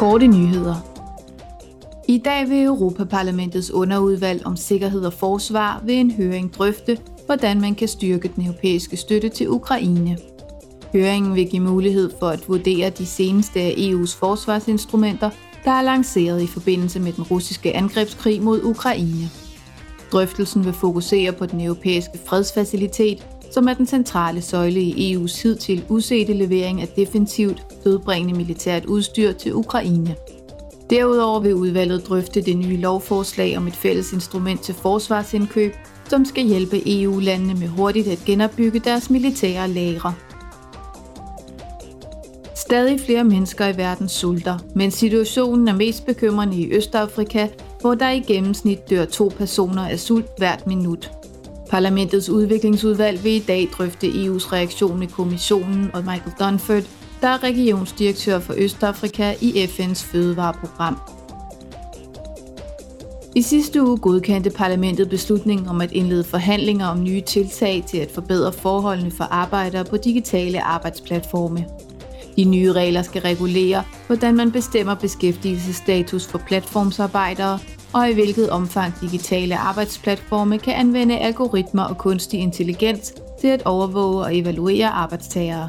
Korte nyheder. I dag vil Europaparlamentets underudvalg om sikkerhed og forsvar ved en høring drøfte, hvordan man kan styrke den europæiske støtte til Ukraine. Høringen vil give mulighed for at vurdere de seneste af EU's forsvarsinstrumenter, der er lanceret i forbindelse med den russiske angrebskrig mod Ukraine. Drøftelsen vil fokusere på den europæiske fredsfacilitet, som er den centrale søjle i EU's hidtil usete levering af defensivt, dødbringende militært udstyr til Ukraine. Derudover vil udvalget drøfte det nye lovforslag om et fælles instrument til forsvarsindkøb, som skal hjælpe EU-landene med hurtigt at genopbygge deres militære lagre. Stadig flere mennesker i verden sulter, men situationen er mest bekymrende i Østafrika, hvor der i gennemsnit dør to personer af sult hvert minut. Parlamentets udviklingsudvalg vil i dag drøfte EU's reaktion med kommissionen og Michael Dunford, der er regionsdirektør for Østafrika i FN's fødevareprogram. I sidste uge godkendte parlamentet beslutningen om at indlede forhandlinger om nye tiltag til at forbedre forholdene for arbejdere på digitale arbejdsplatforme. De nye regler skal regulere, hvordan man bestemmer beskæftigelsesstatus for platformsarbejdere, og i hvilket omfang digitale arbejdsplatforme kan anvende algoritmer og kunstig intelligens til at overvåge og evaluere arbejdstagere.